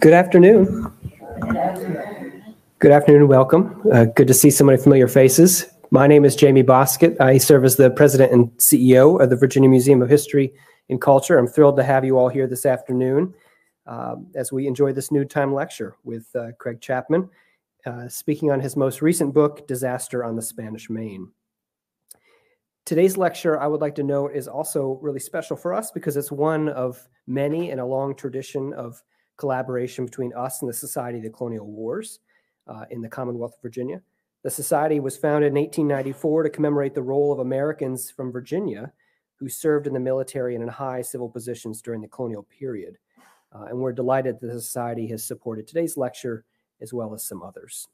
Good afternoon. Good afternoon, welcome. Uh, good to see so many familiar faces. My name is Jamie Bosket. I serve as the president and CEO of the Virginia Museum of History and Culture. I'm thrilled to have you all here this afternoon um, as we enjoy this noontime lecture with uh, Craig Chapman, uh, speaking on his most recent book, Disaster on the Spanish Main. Today's lecture, I would like to note, is also really special for us because it's one of many in a long tradition of collaboration between us and the Society of the Colonial Wars uh, in the Commonwealth of Virginia. The Society was founded in 1894 to commemorate the role of Americans from Virginia who served in the military and in high civil positions during the colonial period. Uh, and we're delighted that the Society has supported today's lecture as well as some others.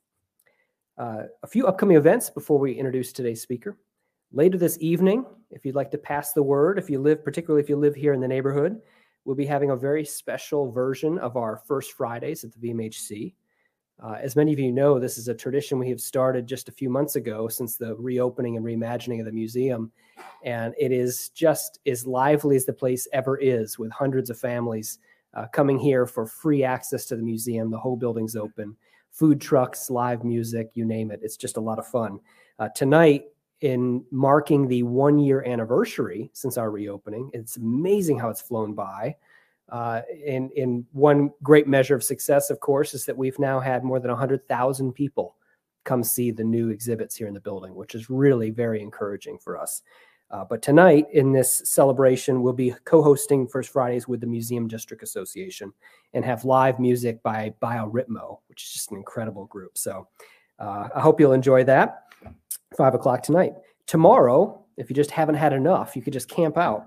Uh, a few upcoming events before we introduce today's speaker. Later this evening, if you'd like to pass the word, if you live, particularly if you live here in the neighborhood, we'll be having a very special version of our first Fridays at the VMHC. Uh, as many of you know, this is a tradition we have started just a few months ago since the reopening and reimagining of the museum. And it is just as lively as the place ever is, with hundreds of families uh, coming here for free access to the museum. The whole building's open, food trucks, live music, you name it. It's just a lot of fun. Uh, tonight, in marking the one year anniversary since our reopening, it's amazing how it's flown by. Uh, in, in one great measure of success, of course, is that we've now had more than 100,000 people come see the new exhibits here in the building, which is really very encouraging for us. Uh, but tonight, in this celebration, we'll be co hosting First Fridays with the Museum District Association and have live music by Bio Ritmo, which is just an incredible group. So uh, I hope you'll enjoy that. Five o'clock tonight. Tomorrow, if you just haven't had enough, you could just camp out.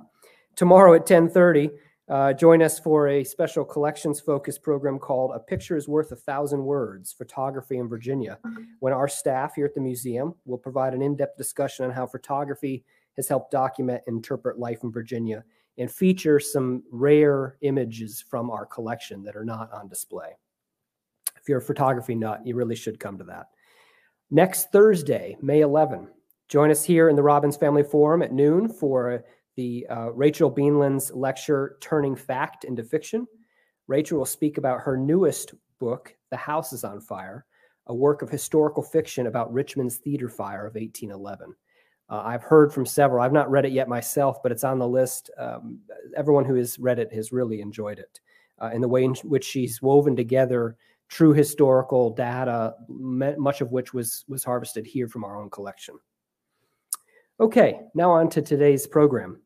Tomorrow at 1030, uh, join us for a special collections focused program called A Picture is Worth a Thousand Words Photography in Virginia, when our staff here at the museum will provide an in depth discussion on how photography has helped document and interpret life in Virginia and feature some rare images from our collection that are not on display. If you're a photography nut, you really should come to that. Next Thursday, May 11, join us here in the Robins Family Forum at noon for the uh, Rachel Beanland's lecture, Turning Fact into Fiction. Rachel will speak about her newest book, The House is on Fire, a work of historical fiction about Richmond's theater fire of 1811. Uh, I've heard from several. I've not read it yet myself, but it's on the list. Um, everyone who has read it has really enjoyed it. Uh, and the way in which she's woven together true historical data, much of which was, was harvested here from our own collection. Okay, now on to today's program.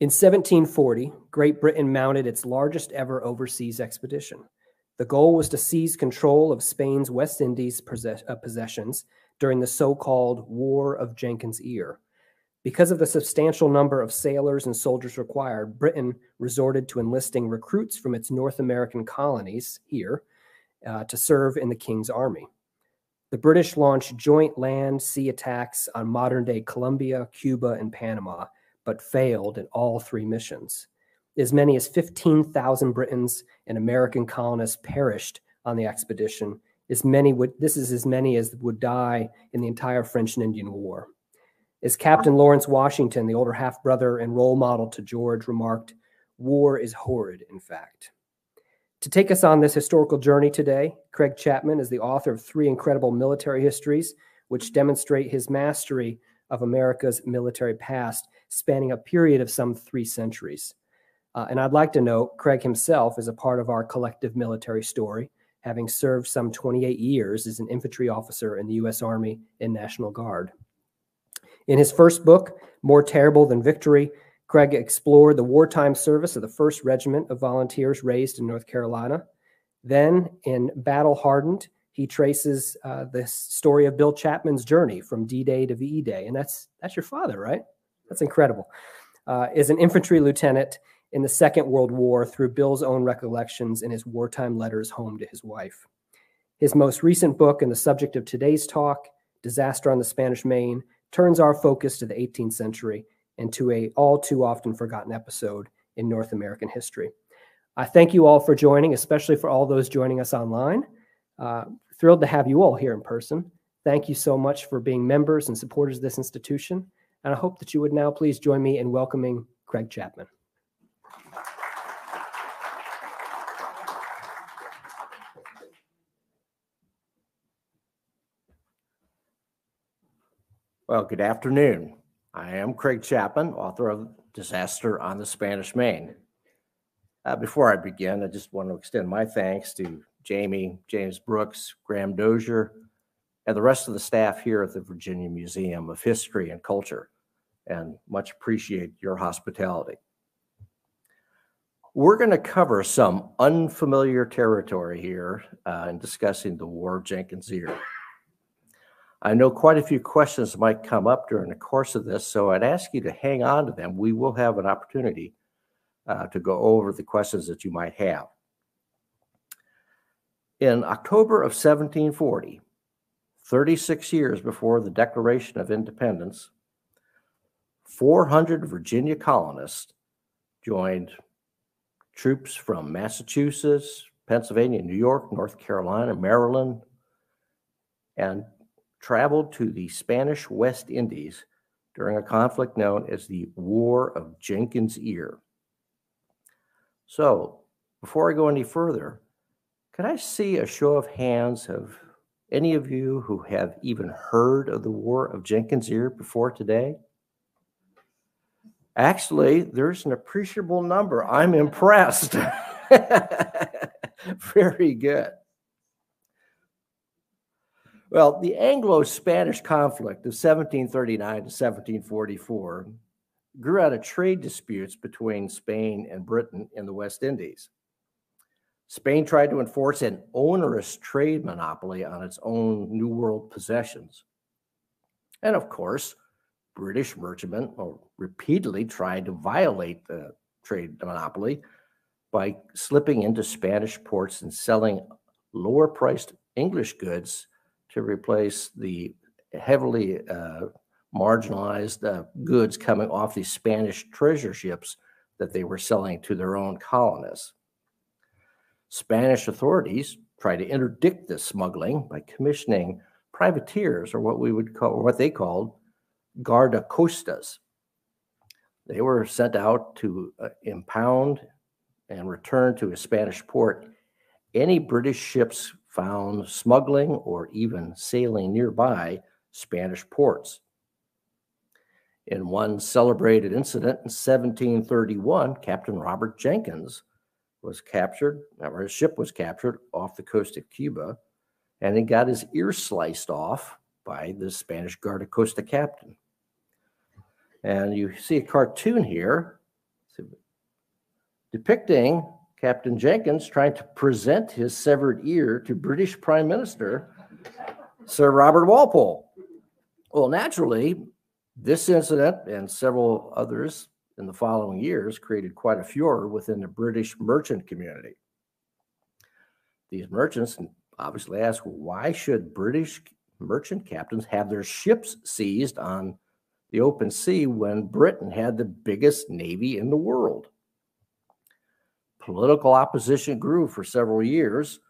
In 1740, Great Britain mounted its largest ever overseas expedition. The goal was to seize control of Spain's West Indies uh, possessions during the so called War of Jenkins' Ear. Because of the substantial number of sailors and soldiers required, Britain resorted to enlisting recruits from its North American colonies here uh, to serve in the King's Army. The British launched joint land sea attacks on modern day Colombia, Cuba, and Panama, but failed in all three missions. As many as 15,000 Britons and American colonists perished on the expedition. As many would, this is as many as would die in the entire French and Indian War. As Captain Lawrence Washington, the older half brother and role model to George, remarked, war is horrid, in fact. To take us on this historical journey today, Craig Chapman is the author of three incredible military histories, which demonstrate his mastery of America's military past, spanning a period of some three centuries. Uh, and I'd like to note Craig himself is a part of our collective military story, having served some 28 years as an infantry officer in the U.S. Army and National Guard. In his first book, More Terrible Than Victory, Craig explored the wartime service of the 1st Regiment of Volunteers raised in North Carolina. Then, in Battle Hardened, he traces uh, the story of Bill Chapman's journey from D-Day to VE Day, and that's that's your father, right? That's incredible. Uh, is an infantry lieutenant in the Second World War through Bill's own recollections in his wartime letters home to his wife. His most recent book and the subject of today's talk, Disaster on the Spanish Main, turns our focus to the 18th century and to a all too often forgotten episode in North American history. I thank you all for joining, especially for all those joining us online. Uh, thrilled to have you all here in person. Thank you so much for being members and supporters of this institution, and I hope that you would now please join me in welcoming Craig Chapman. Well, good afternoon. I am Craig Chapman, author of Disaster on the Spanish Main. Uh, before I begin, I just want to extend my thanks to Jamie, James Brooks, Graham Dozier, and the rest of the staff here at the Virginia Museum of History and Culture, and much appreciate your hospitality. We're going to cover some unfamiliar territory here uh, in discussing the War of Jenkins Ear. I know quite a few questions might come up during the course of this, so I'd ask you to hang on to them. We will have an opportunity uh, to go over the questions that you might have. In October of 1740, 36 years before the Declaration of Independence, 400 Virginia colonists joined troops from Massachusetts, Pennsylvania, New York, North Carolina, Maryland, and traveled to the Spanish West Indies during a conflict known as the War of Jenkins' Ear. So, before I go any further, can I see a show of hands of any of you who have even heard of the War of Jenkins' Ear before today? Actually, there's an appreciable number. I'm impressed. Very good. Well, the Anglo Spanish conflict of 1739 to 1744 grew out of trade disputes between Spain and Britain in the West Indies. Spain tried to enforce an onerous trade monopoly on its own New World possessions. And of course, British merchantmen repeatedly tried to violate the trade monopoly by slipping into Spanish ports and selling lower priced English goods to replace the heavily uh, marginalized uh, goods coming off these Spanish treasure ships that they were selling to their own colonists. Spanish authorities tried to interdict this smuggling by commissioning privateers, or what we would call, or what they called guardacostas. They were sent out to uh, impound and return to a Spanish port any British ships found smuggling or even sailing nearby Spanish ports. In one celebrated incident in 1731, Captain Robert Jenkins was captured, or his ship was captured off the coast of Cuba, and he got his ear sliced off by the Spanish Guardacosta captain. And you see a cartoon here depicting Captain Jenkins trying to present his severed ear to British Prime Minister Sir Robert Walpole. Well, naturally, this incident and several others in the following years created quite a furor within the British merchant community. These merchants obviously asked, why should British merchant captains have their ships seized on the open sea when Britain had the biggest navy in the world? Political opposition grew for several years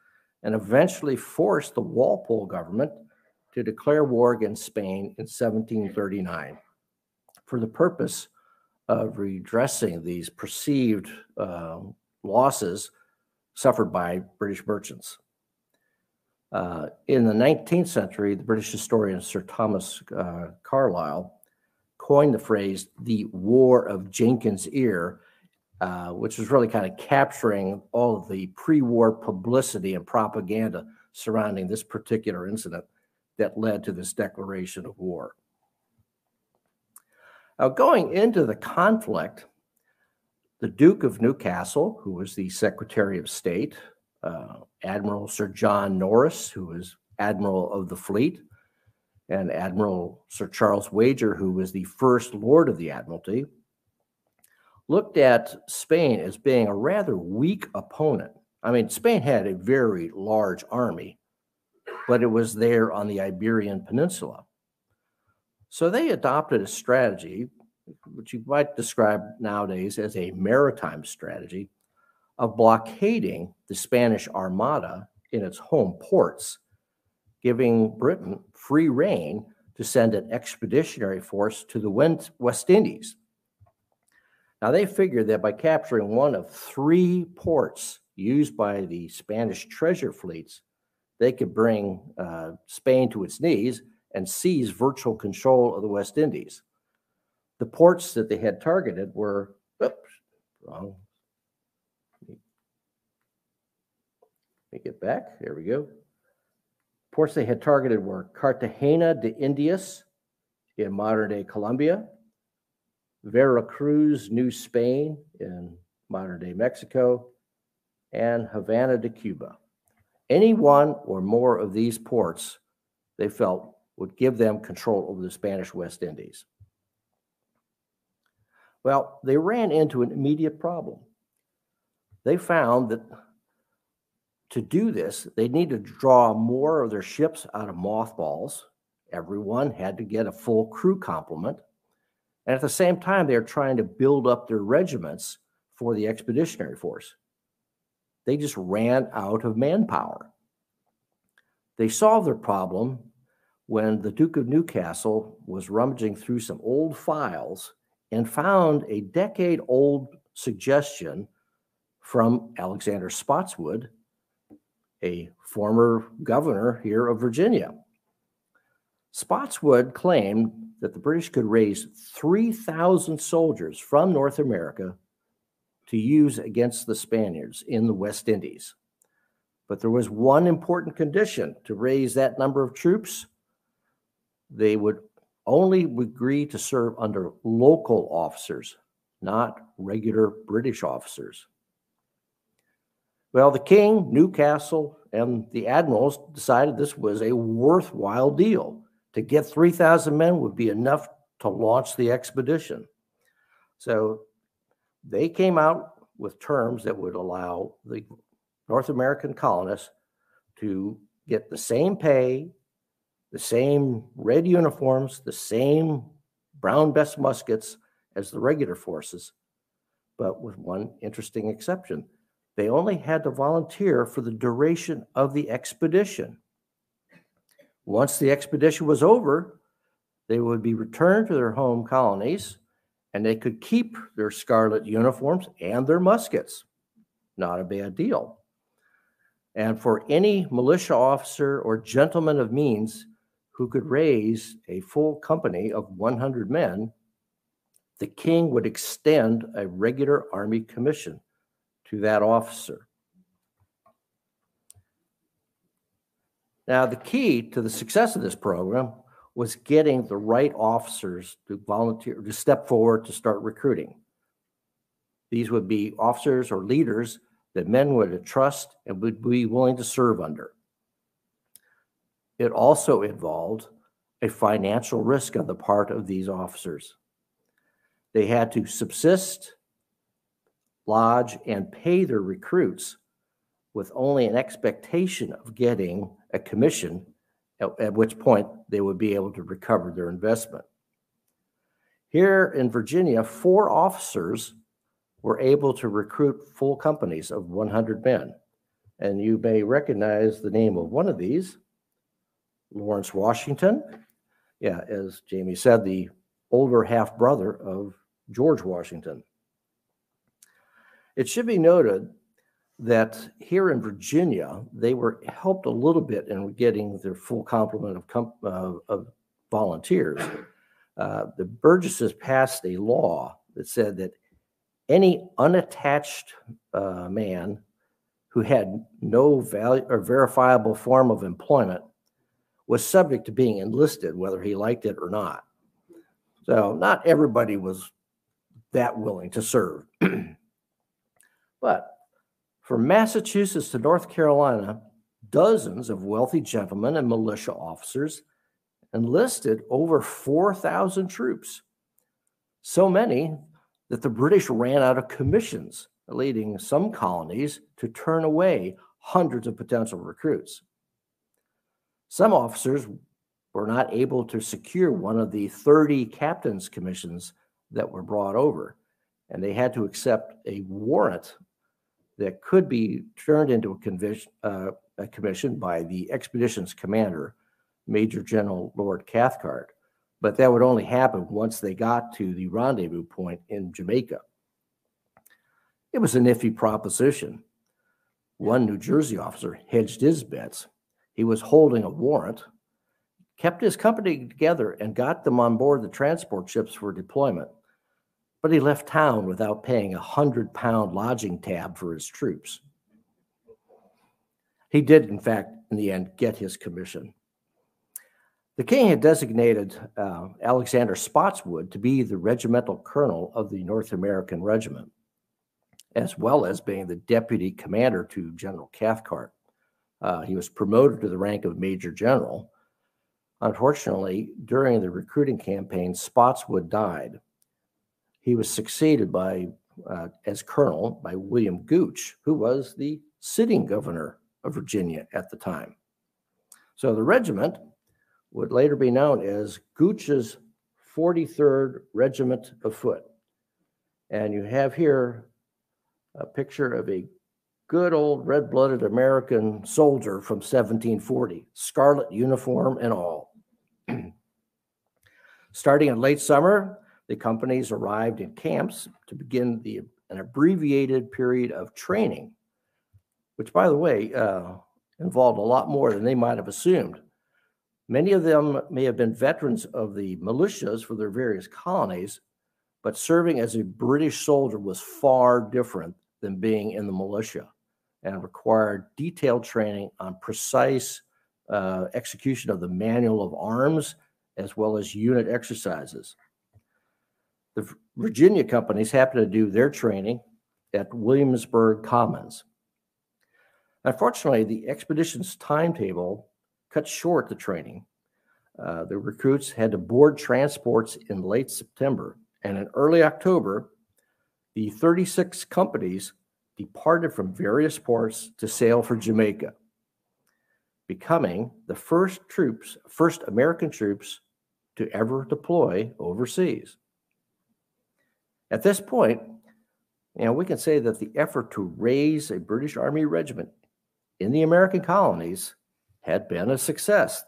and eventually forced the Walpole government to declare war against Spain in 1739 for the purpose of redressing these perceived uh, losses suffered by British merchants. Uh, in the 19th century, the British historian Sir Thomas uh, Carlyle coined the phrase the War of Jenkins' Ear uh, which was really kind of capturing all of the pre-war publicity and propaganda surrounding this particular incident that led to this declaration of war. Now, going into the conflict, the Duke of Newcastle, who was the Secretary of State, uh, Admiral Sir John Norris, who was Admiral of the Fleet, and Admiral Sir Charles Wager, who was the First Lord of the Admiralty, looked at Spain as being a rather weak opponent. I mean, Spain had a very large army, but it was there on the Iberian Peninsula. So they adopted a strategy, which you might describe nowadays as a maritime strategy, of blockading the Spanish Armada in its home ports, giving Britain free rein to send an expeditionary force to the West Indies. Now, they figured that by capturing one of three ports used by the Spanish treasure fleets, they could bring uh, Spain to its knees and seize virtual control of the West Indies. The ports that they had targeted were, oops, wrong. Let me get back. There we go. Ports they had targeted were Cartagena de Indias in modern day Colombia, Veracruz, New Spain in modern day Mexico, and Havana de Cuba. Any one or more of these ports they felt would give them control over the Spanish West Indies. Well, they ran into an immediate problem. They found that to do this, they needed to draw more of their ships out of mothballs. Everyone had to get a full crew complement. And at the same time, they're trying to build up their regiments for the expeditionary force. They just ran out of manpower. They solved their problem when the Duke of Newcastle was rummaging through some old files and found a decade old suggestion from Alexander Spotswood, a former governor here of Virginia. Spotswood claimed that the British could raise 3,000 soldiers from North America to use against the Spaniards in the West Indies. But there was one important condition to raise that number of troops. They would only agree to serve under local officers, not regular British officers. Well, the king, Newcastle, and the admirals decided this was a worthwhile deal. To get 3,000 men would be enough to launch the expedition. So they came out with terms that would allow the North American colonists to get the same pay, the same red uniforms, the same Brown Bess muskets as the regular forces, but with one interesting exception. They only had to volunteer for the duration of the expedition. Once the expedition was over, they would be returned to their home colonies and they could keep their scarlet uniforms and their muskets. Not a bad deal. And for any militia officer or gentleman of means who could raise a full company of 100 men, the king would extend a regular army commission to that officer. Now, the key to the success of this program was getting the right officers to volunteer, to step forward to start recruiting. These would be officers or leaders that men would trust and would be willing to serve under. It also involved a financial risk on the part of these officers. They had to subsist, lodge, and pay their recruits with only an expectation of getting a commission at, at which point they would be able to recover their investment. Here in Virginia, four officers were able to recruit full companies of 100 men. And you may recognize the name of one of these, Lawrence Washington. Yeah, as Jamie said, the older half brother of George Washington. It should be noted that here in Virginia, they were helped a little bit in getting their full complement of, com- uh, of volunteers. Uh, the Burgesses passed a law that said that any unattached uh, man who had no value or verifiable form of employment was subject to being enlisted, whether he liked it or not. So, not everybody was that willing to serve. but from Massachusetts to North Carolina, dozens of wealthy gentlemen and militia officers enlisted over 4,000 troops. So many that the British ran out of commissions, leading some colonies to turn away hundreds of potential recruits. Some officers were not able to secure one of the 30 captain's commissions that were brought over, and they had to accept a warrant that could be turned into a uh, uh, commissioned by the expedition's commander, Major General Lord Cathcart, but that would only happen once they got to the rendezvous point in Jamaica. It was an iffy proposition. One New Jersey officer hedged his bets. He was holding a warrant, kept his company together, and got them on board the transport ships for deployment. But he left town without paying a hundred pound lodging tab for his troops. He did, in fact, in the end, get his commission. The king had designated uh, Alexander Spotswood to be the regimental colonel of the North American Regiment, as well as being the deputy commander to General Cathcart. Uh, he was promoted to the rank of major general. Unfortunately, during the recruiting campaign, Spotswood died. He was succeeded by, uh, as colonel by William Gooch, who was the sitting governor of Virginia at the time. So the regiment would later be known as Gooch's 43rd Regiment of Foot. And you have here a picture of a good old red blooded American soldier from 1740, scarlet uniform and all. Starting in late summer, the companies arrived in camps to begin the, an abbreviated period of training, which, by the way, uh, involved a lot more than they might have assumed. Many of them may have been veterans of the militias for their various colonies, but serving as a British soldier was far different than being in the militia and required detailed training on precise uh, execution of the manual of arms as well as unit exercises. The Virginia companies happened to do their training at Williamsburg Commons. Unfortunately, the expedition's timetable cut short the training. Uh, the recruits had to board transports in late September, and in early October, the 36 companies departed from various ports to sail for Jamaica, becoming the first troops, first American troops to ever deploy overseas. At this point, you know, we can say that the effort to raise a British Army regiment in the American colonies had been a success.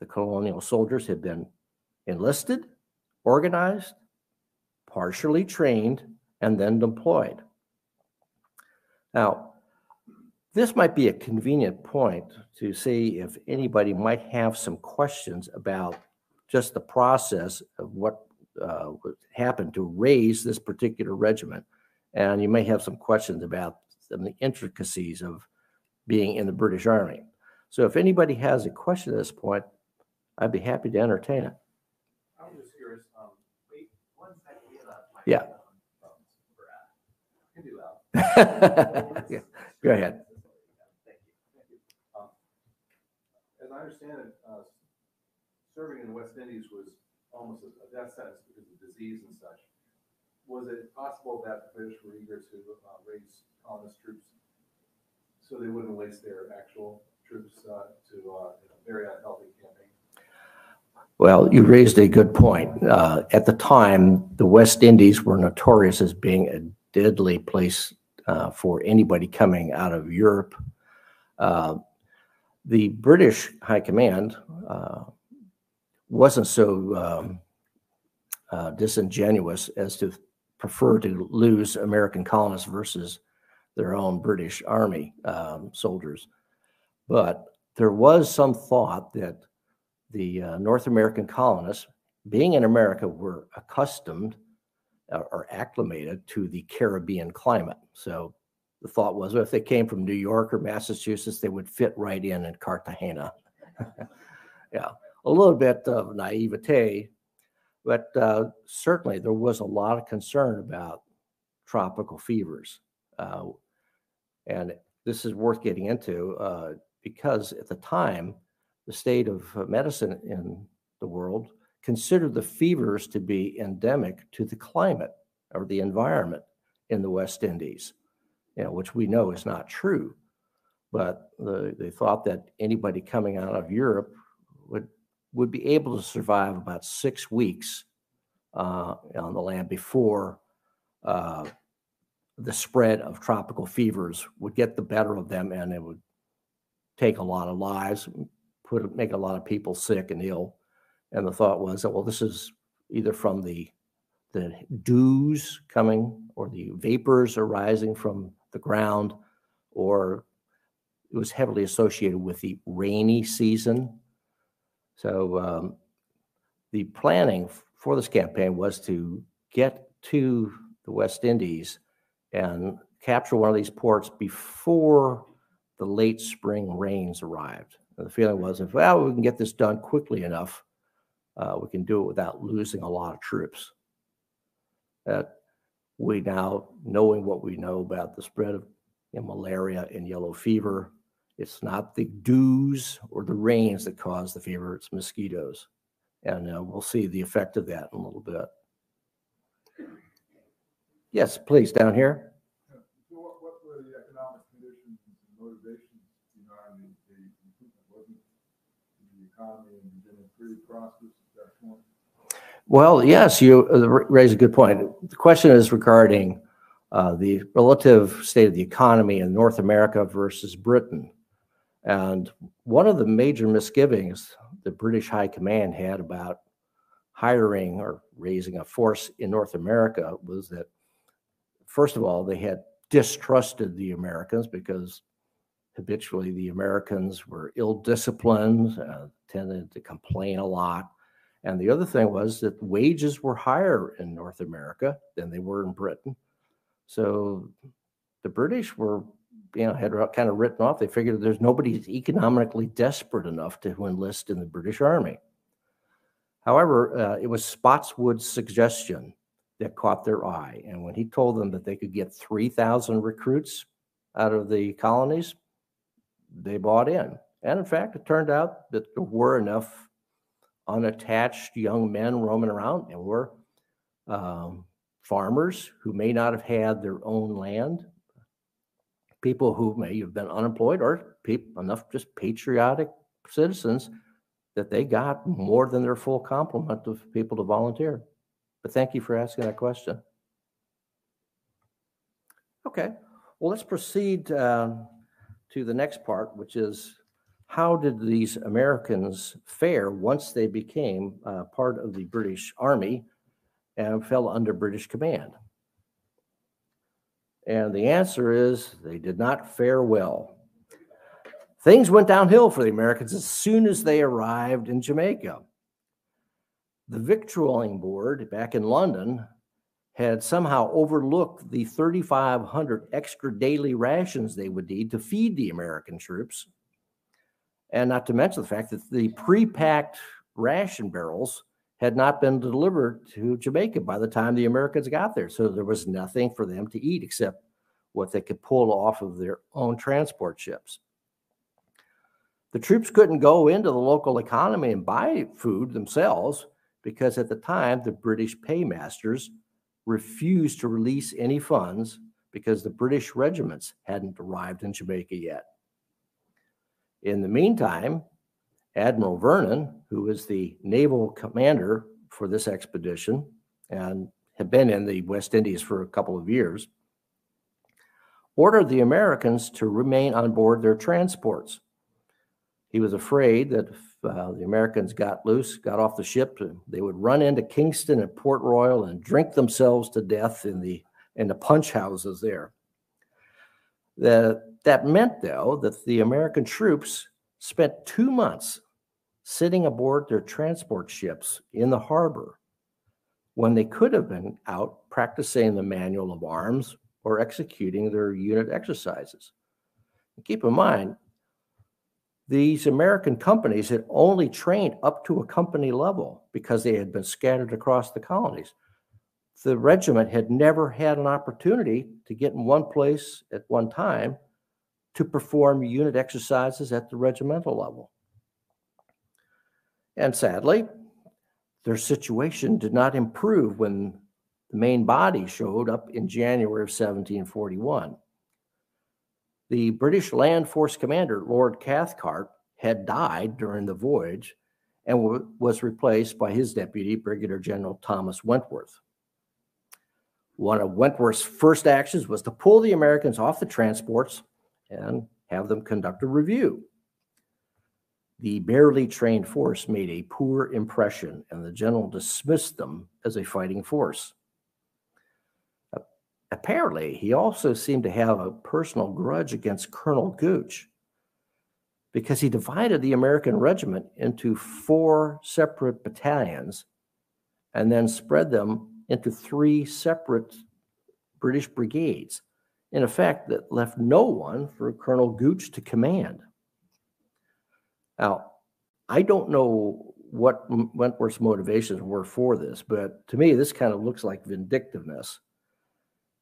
The colonial soldiers had been enlisted, organized, partially trained, and then deployed. Now, this might be a convenient point to see if anybody might have some questions about just the process of what uh, happened to raise this particular regiment. And you may have some questions about some of the intricacies of being in the British Army. So if anybody has a question at this point, I'd be happy to entertain it. I'm just curious, um, wait, one second, get up. my Yeah. Can do. Yeah, Go ahead. Thank you, thank you. Um, As I understand it, uh, serving in the West Indies was almost a a death sentence because of disease and such. Was it possible that the British were eager to uh, raise colonist troops so they wouldn't waste their actual troops uh, to uh, know, very unhealthy campaign? Well, you raised a good point. Uh, at the time, the West Indies were notorious as being a deadly place uh, for anybody coming out of Europe. Uh, the British High Command uh, wasn't so um, uh, disingenuous as to prefer to lose American colonists versus their own British Army um, soldiers. But there was some thought that the uh, North American colonists, being in America, were accustomed uh, or acclimated to the Caribbean climate. So the thought was well, if they came from New York or Massachusetts, they would fit right in in Cartagena. yeah, a little bit of naivete, but uh, certainly there was a lot of concern about tropical fevers. Uh, and this is worth getting into uh, because at the time, the state of medicine in the world considered the fevers to be endemic to the climate or the environment in the West Indies, you know, which we know is not true. But the, they thought that anybody coming out of Europe would would be able to survive about six weeks uh, on the land before uh, the spread of tropical fevers would get the better of them and it would take a lot of lives, put make a lot of people sick and ill. And the thought was that well, this is either from the the dews coming or the vapors arising from the ground, or it was heavily associated with the rainy season. So um, the planning for this campaign was to get to the West Indies and capture one of these ports before the late spring rains arrived. And the feeling was, if well, we can get this done quickly enough, uh, we can do it without losing a lot of troops. That we now, knowing what we know about the spread of malaria and yellow fever, it's not the dews or the rains that cause the fever, it's mosquitoes. And uh, we'll see the effect of that in a little bit. Yes, please, down here. So what, what were the economic conditions and motivations behind the, the improvement? Wasn't the economy and beginning pretty prosperous at that point? Well, yes, you uh, raise a good point. The question is regarding uh, the relative state of the economy in North America versus Britain. And one of the major misgivings the British High Command had about hiring or raising a force in North America was that, first of all, they had distrusted the Americans because habitually the Americans were ill disciplined, uh, tended to complain a lot. And the other thing was that wages were higher in North America than they were in Britain. So the British were, you know, had kind of written off. They figured there's nobody economically desperate enough to enlist in the British Army. However, uh, it was Spotswood's suggestion that caught their eye. And when he told them that they could get 3,000 recruits out of the colonies, they bought in. And in fact, it turned out that there were enough unattached young men roaming around and were um, farmers who may not have had their own land, people who may have been unemployed, or people, enough just patriotic citizens that they got more than their full complement of people to volunteer. But thank you for asking that question. Okay, well, let's proceed um, to the next part, which is how did these Americans fare once they became uh, part of the British Army and fell under British command? And the answer is they did not fare well. Things went downhill for the Americans as soon as they arrived in Jamaica. The victualling board back in London had somehow overlooked the 3,500 extra daily rations they would need to feed the American troops. And not to mention the fact that the pre packed ration barrels had not been delivered to Jamaica by the time the Americans got there. So there was nothing for them to eat except what they could pull off of their own transport ships. The troops couldn't go into the local economy and buy food themselves because at the time the British paymasters refused to release any funds because the British regiments hadn't arrived in Jamaica yet. In the meantime, Admiral Vernon, who was the naval commander for this expedition and had been in the West Indies for a couple of years, ordered the Americans to remain on board their transports. He was afraid that if uh, the Americans got loose, got off the ship, they would run into Kingston and Port Royal and drink themselves to death in the in the punch houses there. The, that meant, though, that the American troops spent two months sitting aboard their transport ships in the harbor when they could have been out practicing the manual of arms or executing their unit exercises. Keep in mind, these American companies had only trained up to a company level because they had been scattered across the colonies. The regiment had never had an opportunity to get in one place at one time to perform unit exercises at the regimental level. And sadly, their situation did not improve when the main body showed up in January of 1741. The British Land Force commander, Lord Cathcart, had died during the voyage and w- was replaced by his deputy, Brigadier General Thomas Wentworth. One of Wentworth's first actions was to pull the Americans off the transports and have them conduct a review. The barely trained force made a poor impression and the general dismissed them as a fighting force. Apparently, he also seemed to have a personal grudge against Colonel Gooch because he divided the American regiment into four separate battalions and then spread them into three separate British brigades. In effect, that left no one for Colonel Gooch to command. Now, I don't know what Wentworth's motivations were for this, but to me, this kind of looks like vindictiveness.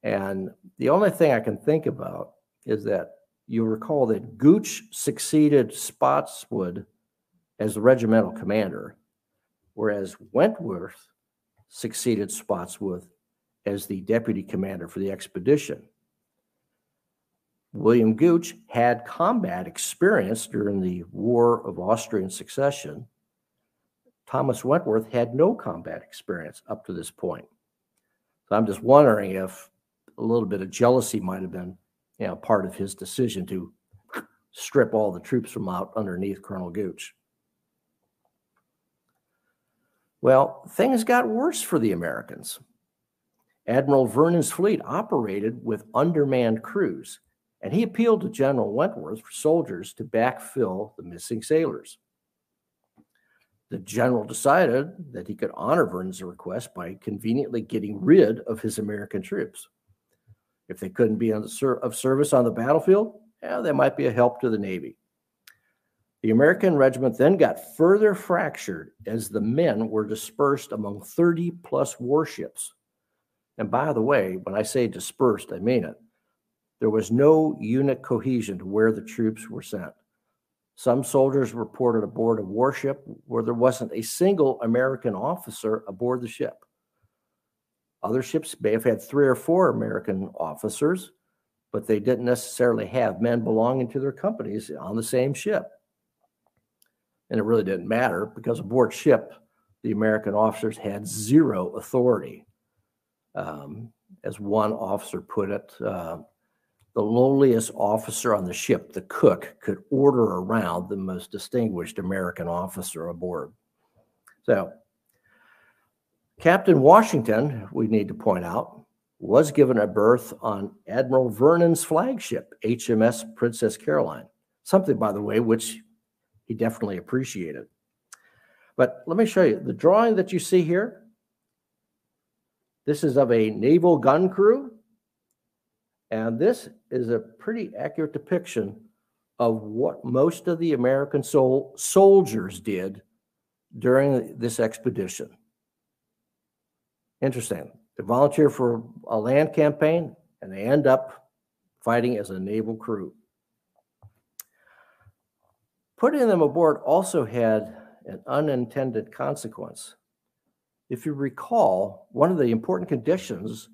And the only thing I can think about is that you'll recall that Gooch succeeded Spotswood as the regimental commander, whereas Wentworth succeeded Spotswood as the deputy commander for the expedition. William Gooch had combat experience during the War of Austrian Succession. Thomas Wentworth had no combat experience up to this point. So I'm just wondering if a little bit of jealousy might have been you know, part of his decision to strip all the troops from out underneath Colonel Gooch. Well, things got worse for the Americans. Admiral Vernon's fleet operated with undermanned crews and he appealed to General Wentworth for soldiers to backfill the missing sailors. The general decided that he could honor Vernon's request by conveniently getting rid of his American troops. If they couldn't be of service on the battlefield, yeah, they might be a help to the Navy. The American regiment then got further fractured as the men were dispersed among 30 plus warships. And by the way, when I say dispersed, I mean it. There was no unit cohesion to where the troops were sent. Some soldiers reported aboard a warship where there wasn't a single American officer aboard the ship. Other ships may have had three or four American officers, but they didn't necessarily have men belonging to their companies on the same ship. And it really didn't matter because aboard ship, the American officers had zero authority. Um, as one officer put it, uh, the lowliest officer on the ship, the cook, could order around the most distinguished American officer aboard. So, Captain Washington, we need to point out, was given a berth on Admiral Vernon's flagship, HMS Princess Caroline, something, by the way, which he definitely appreciated. But let me show you the drawing that you see here. This is of a naval gun crew and this is a pretty accurate depiction of what most of the American sol- soldiers did during this expedition. Interesting. They volunteer for a land campaign and they end up fighting as a naval crew. Putting them aboard also had an unintended consequence. If you recall, one of the important conditions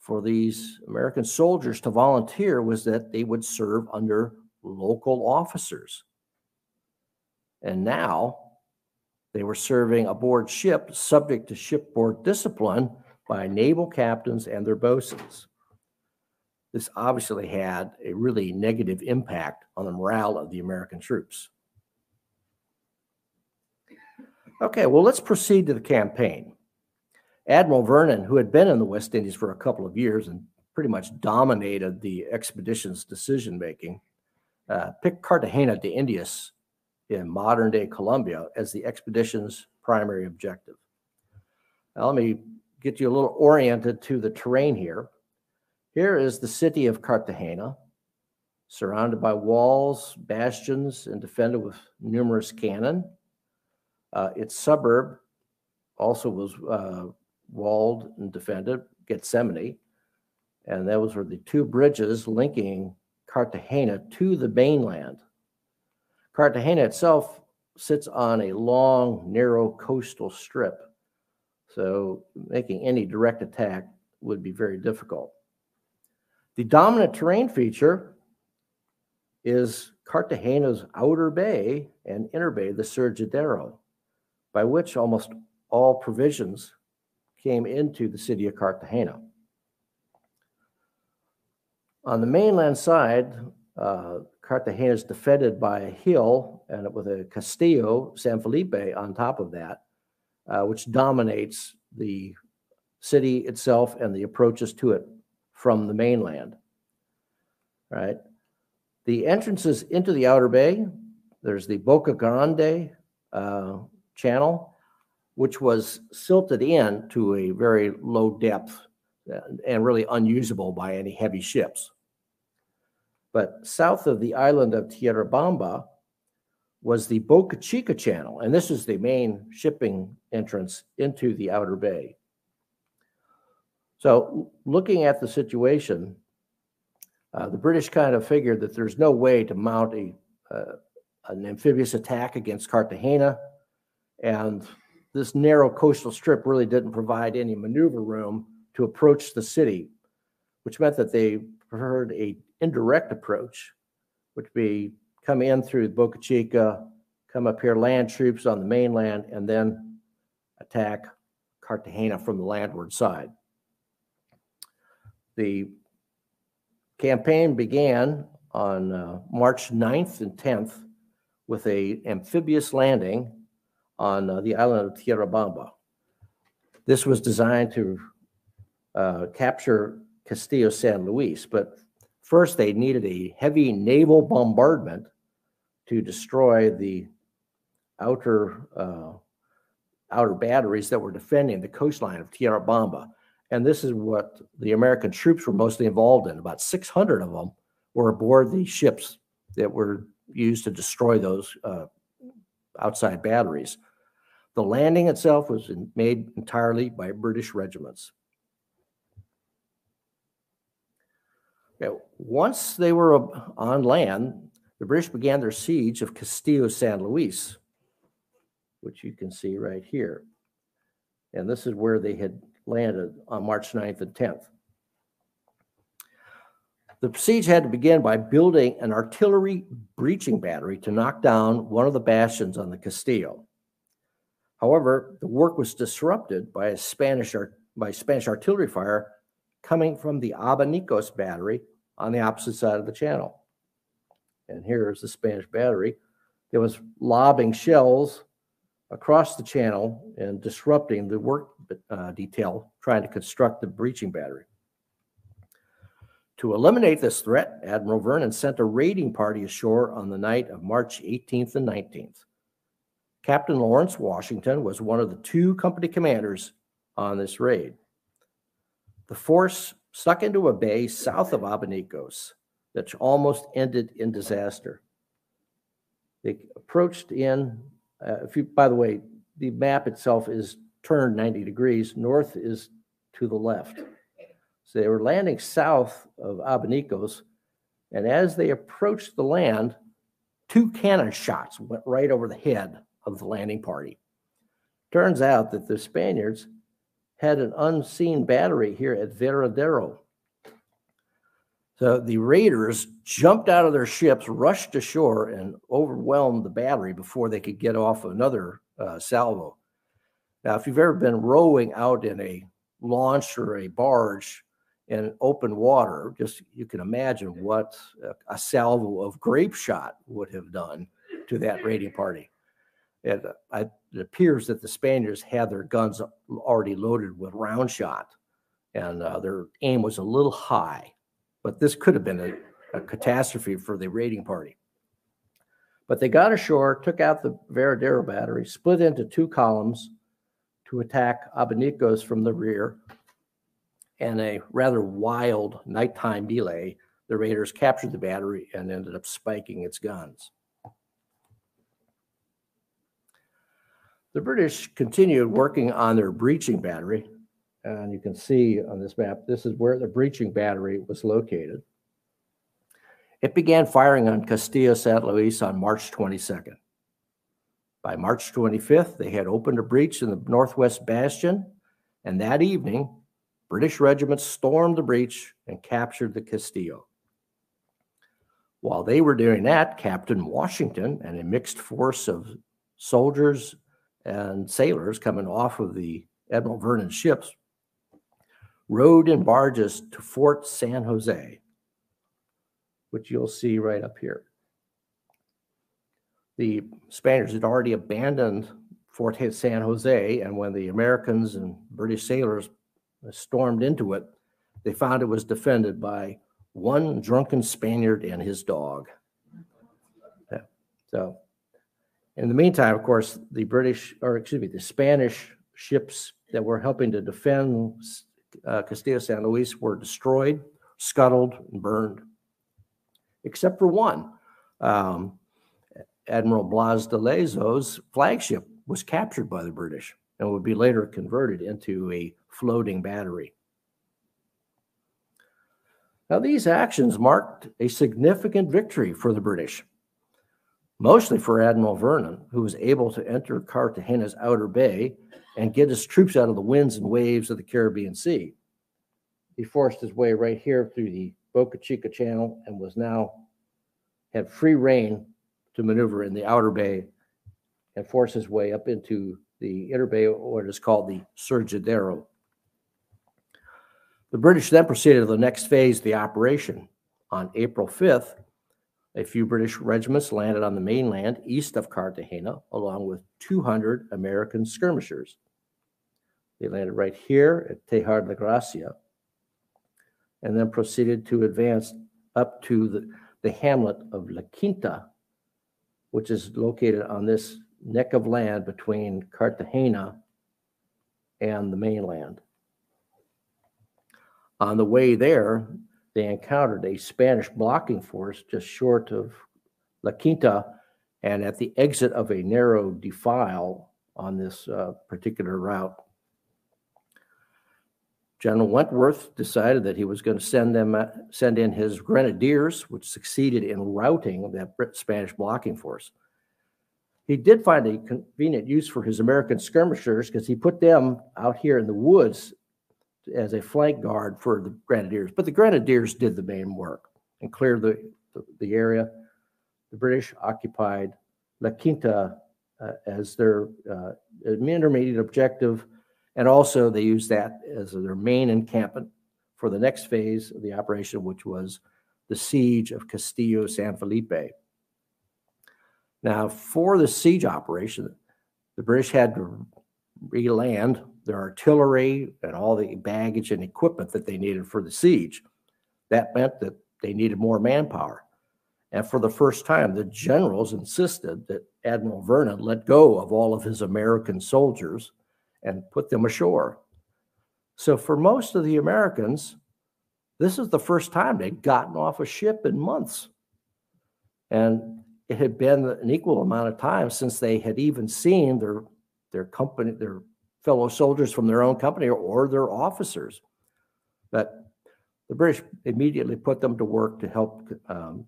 for these American soldiers to volunteer was that they would serve under local officers. And now they were serving aboard ship subject to shipboard discipline by naval captains and their bosuns. This obviously had a really negative impact on the morale of the American troops. Okay, well, let's proceed to the campaign. Admiral Vernon, who had been in the West Indies for a couple of years and pretty much dominated the expedition's decision making, uh, picked Cartagena de Indias in modern day Colombia as the expedition's primary objective. Now, let me get you a little oriented to the terrain here. Here is the city of Cartagena, surrounded by walls, bastions, and defended with numerous cannon. Uh, its suburb also was uh, walled and defended Getsemaní. And those were the two bridges linking Cartagena to the mainland. Cartagena itself sits on a long, narrow coastal strip. So making any direct attack would be very difficult. The dominant terrain feature is Cartagena's outer bay and inner bay, the Surgidero, by which almost all provisions came into the city of Cartagena. On the mainland side, uh, Cartagena is defended by a hill and with a Castillo San Felipe on top of that, uh, which dominates the city itself and the approaches to it from the mainland. Right? The entrances into the Outer Bay, there's the Boca Grande uh, channel, which was silted in to a very low depth and really unusable by any heavy ships. But south of the island of Tierra Bamba was the Boca Chica Channel, and this is the main shipping entrance into the Outer Bay. So, looking at the situation, uh, the British kind of figured that there's no way to mount a uh, an amphibious attack against Cartagena, and this narrow coastal strip really didn't provide any maneuver room to approach the city, which meant that they preferred a indirect approach, which would be come in through Boca Chica, come up here, land troops on the mainland, and then attack Cartagena from the landward side. The campaign began on uh, March 9th and 10th with a amphibious landing on uh, the island of Tierra Bamba. This was designed to uh, capture Castillo San Luis, but first they needed a heavy naval bombardment to destroy the outer uh, outer batteries that were defending the coastline of Tierra Bamba. And this is what the American troops were mostly involved in. About 600 of them were aboard the ships that were used to destroy those uh, outside batteries. The landing itself was made entirely by British regiments. once they were on land, the British began their siege of Castillo San Luis, which you can see right here. And this is where they had landed on March 9th and 10th. The siege had to begin by building an artillery breaching battery to knock down one of the bastions on the Castillo. However, the work was disrupted by a Spanish by Spanish artillery fire coming from the Abanicos battery on the opposite side of the channel. And here is the Spanish battery that was lobbing shells across the channel and disrupting the work uh, detail trying to construct the breaching battery. To eliminate this threat, Admiral Vernon sent a raiding party ashore on the night of March 18th and 19th. Captain Lawrence Washington was one of the two company commanders on this raid. The force stuck into a bay south of Abanicos that almost ended in disaster. They approached in, uh, if you, by the way, the map itself is turned 90 degrees. North is to the left. So they were landing south of Abanicos. And as they approached the land, two cannon shots went right over the head of the landing party. Turns out that the Spaniards had an unseen battery here at Varadero. So the raiders jumped out of their ships, rushed ashore, and overwhelmed the battery before they could get off another uh, salvo. Now, if you've ever been rowing out in a launch or a barge in open water, just you can imagine what a, a salvo of grape shot would have done to that raiding party. It, it appears that the Spaniards had their guns already loaded with round shot, and uh, their aim was a little high. But this could have been a, a catastrophe for the raiding party. But they got ashore, took out the Varadero battery, split into two columns to attack Abanicos from the rear. And a rather wild nighttime melee, the raiders captured the battery and ended up spiking its guns. The British continued working on their breaching battery. And you can see on this map, this is where the breaching battery was located. It began firing on Castillo San Luis on March 22nd. By March 25th, they had opened a breach in the northwest bastion, and that evening, British regiments stormed the breach and captured the Castillo. While they were doing that, Captain Washington and a mixed force of soldiers and sailors coming off of the Admiral Vernon ships rowed in barges to Fort San Jose. which you'll see right up here. The Spaniards had already abandoned Fort San Jose, and when the Americans and British sailors stormed into it, they found it was defended by one drunken Spaniard and his dog. So, in the meantime, of course, the British, or excuse me, the Spanish ships that were helping to defend uh, Castillo San Luis were destroyed, scuttled, and burned, except for one. Um, Admiral Blas de Lezo's flagship was captured by the British and would be later converted into a floating battery. Now, these actions marked a significant victory for the British, mostly for Admiral Vernon, who was able to enter Cartagena's outer bay and get his troops out of the winds and waves of the Caribbean Sea. He forced his way right here through the Boca Chica Channel and was now had free reign to maneuver in the outer bay and force his way up into the inner bay, what is called the Surgidero. The British then proceeded to the next phase of the operation. On April 5th, a few British regiments landed on the mainland east of Cartagena, along with 200 American skirmishers. They landed right here at Tejar de Gracia and then proceeded to advance up to the, the hamlet of La Quinta, which is located on this neck of land between Cartagena and the mainland. On the way there, they encountered a Spanish blocking force just short of La Quinta and at the exit of a narrow defile on this uh, particular route. General Wentworth decided that he was going to send them uh, send in his grenadiers, which succeeded in routing that Spanish blocking force. He did find a convenient use for his American skirmishers because he put them out here in the woods as a flank guard for the grenadiers. But the grenadiers did the main work and cleared the, the, the area. The British occupied La Quinta uh, as their uh, intermediate objective, and also they used that as their main encampment for the next phase of the operation, which was the siege of Castillo San Felipe. Now, for the siege operation, the British had to re-land their artillery and all the baggage and equipment that they needed for the siege. That meant that they needed more manpower. And for the first time, the generals insisted that Admiral Vernon let go of all of his American soldiers and put them ashore. So, for most of the Americans, this is the first time they'd gotten off a ship in months. And it had been an equal amount of time since they had even seen their, their company, their fellow soldiers from their own company or their officers. But the British immediately put them to work to help um,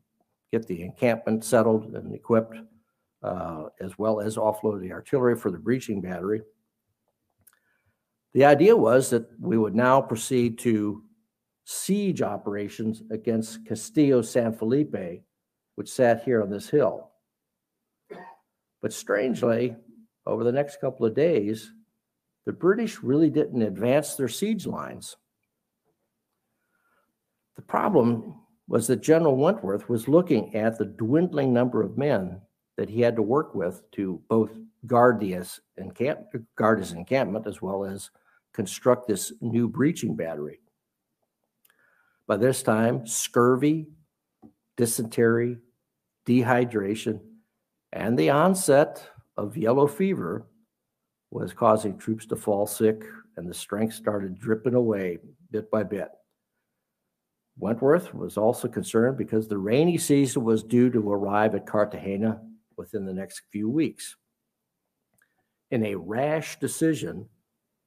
get the encampment settled and equipped, uh, as well as offload the artillery for the breaching battery. The idea was that we would now proceed to siege operations against Castillo San Felipe, which sat here on this hill. But strangely, over the next couple of days, the British really didn't advance their siege lines. The problem was that General Wentworth was looking at the dwindling number of men that he had to work with to both guard the encamp, guard his encampment as well as construct this new breaching battery. By this time, scurvy, dysentery, dehydration, and the onset of yellow fever was causing troops to fall sick, and the strength started dripping away bit by bit. Wentworth was also concerned because the rainy season was due to arrive at Cartagena within the next few weeks. In a rash decision,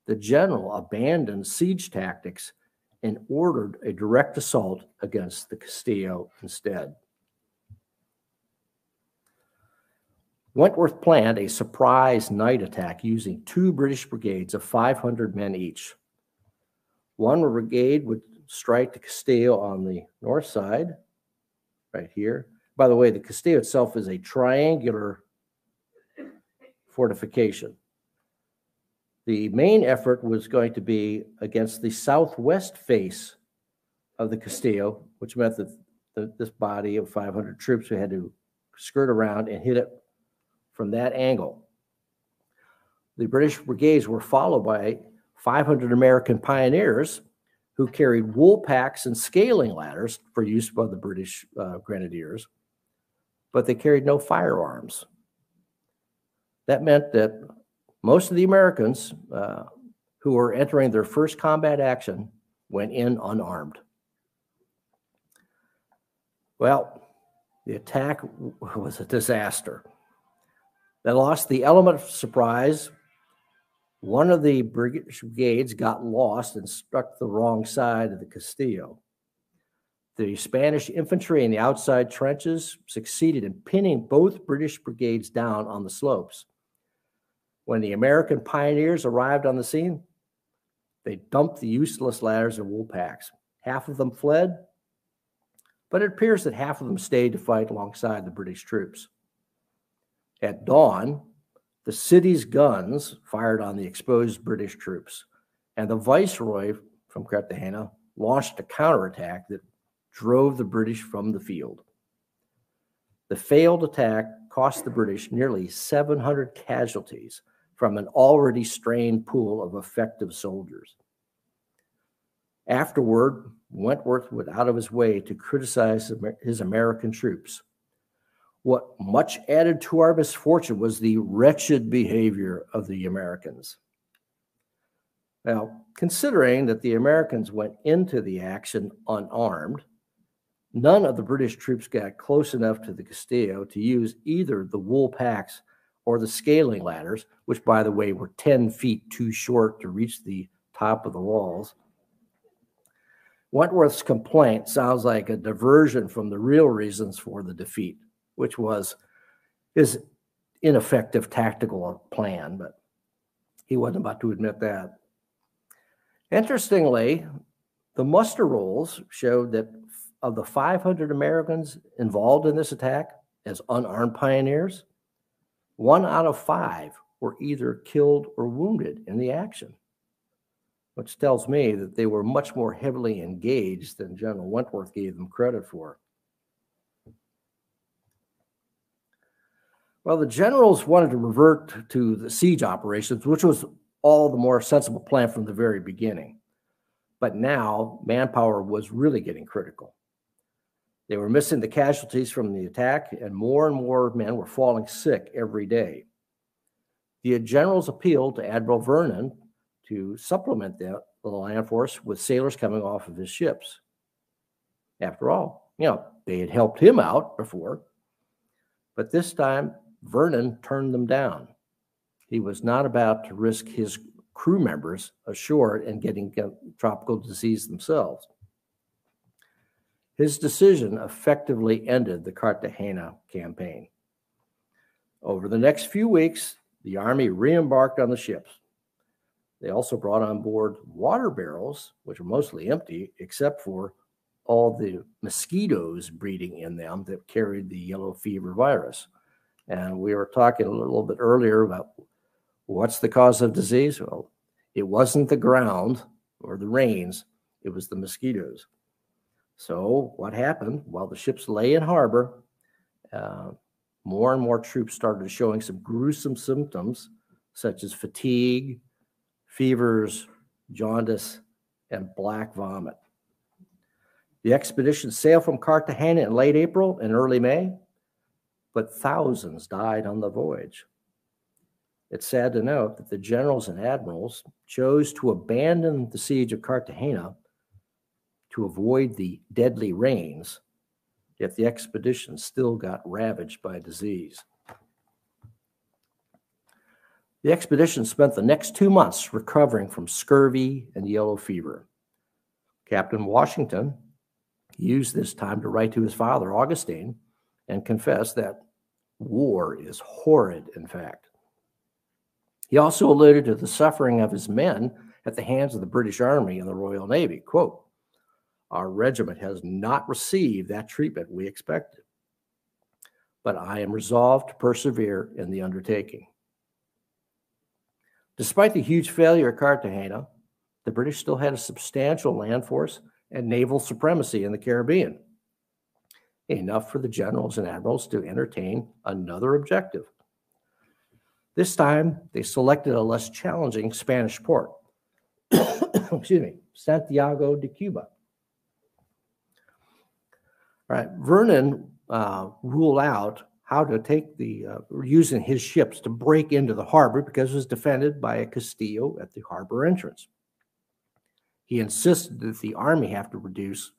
the general abandoned siege tactics and ordered a direct assault against the Castillo instead. Wentworth planned a surprise night attack using two British brigades of 500 men each. One brigade would strike the Castillo on the north side, right here. By the way, the Castillo itself is a triangular fortification. The main effort was going to be against the southwest face of the Castillo, which meant that the, this body of 500 troops who had to skirt around and hit it from that angle. The British brigades were followed by 500 American pioneers who carried wool packs and scaling ladders for use by the British uh, grenadiers, but they carried no firearms. That meant that most of the Americans uh, who were entering their first combat action went in unarmed. Well, the attack was a disaster. They lost the element of surprise. One of the British brigades got lost and struck the wrong side of the Castillo. The Spanish infantry in the outside trenches succeeded in pinning both British brigades down on the slopes. When the American pioneers arrived on the scene, they dumped the useless ladders and wool packs. Half of them fled, but it appears that half of them stayed to fight alongside the British troops. At dawn, the city's guns fired on the exposed British troops, and the viceroy from Cartagena launched a counterattack that drove the British from the field. The failed attack cost the British nearly 700 casualties from an already strained pool of effective soldiers. Afterward, Wentworth went out of his way to criticize his American troops. What much added to our misfortune was the wretched behavior of the Americans. Now, considering that the Americans went into the action unarmed, none of the British troops got close enough to the Castillo to use either the wool packs or the scaling ladders, which, by the way, were 10 feet too short to reach the top of the walls. Wentworth's complaint sounds like a diversion from the real reasons for the defeat, which was his ineffective tactical plan, but he wasn't about to admit that. Interestingly, the muster rolls showed that of the 500 Americans involved in this attack as unarmed pioneers, one out of five were either killed or wounded in the action which tells me that they were much more heavily engaged than General Wentworth gave them credit for. Well, the generals wanted to revert to the siege operations, which was all the more sensible plan from the very beginning. But now manpower was really getting critical. They were missing the casualties from the attack, and more and more men were falling sick every day. The generals appealed to Admiral Vernon to supplement the, the land force with sailors coming off of his ships. After all, you know, they had helped him out before, but this time Vernon turned them down. He was not about to risk his crew members ashore and getting tropical disease themselves. His decision effectively ended the Cartagena campaign. Over the next few weeks, the Army re embarked on the ships. They also brought on board water barrels, which were mostly empty, except for all the mosquitoes breeding in them that carried the yellow fever virus. And we were talking a little bit earlier about what's the cause of disease? Well, it wasn't the ground or the rains, it was the mosquitoes. So, what happened? While the ships lay in harbor, uh, more and more troops started showing some gruesome symptoms, such as fatigue, fevers, jaundice, and black vomit. The expedition sailed from Cartagena in late April and early May, but thousands died on the voyage. It's sad to note that the generals and admirals chose to abandon the siege of Cartagena to avoid the deadly rains, yet the expedition still got ravaged by disease. The expedition spent the next two months recovering from scurvy and yellow fever. Captain Washington used this time to write to his father, Augustine, and confess that war is horrid, in fact. He also alluded to the suffering of his men at the hands of the British Army and the Royal Navy. Quote, Our regiment has not received that treatment we expected, but I am resolved to persevere in the undertaking. Despite the huge failure at Cartagena, the British still had a substantial land force and naval supremacy in the Caribbean. Enough for the generals and admirals to entertain another objective. This time, they selected a less challenging Spanish port. Excuse me, Santiago de Cuba. All right, Vernon uh, ruled out how to take the uh, using his ships to break into the harbor because it was defended by a castillo at the harbor entrance. He insisted that the army have to reduce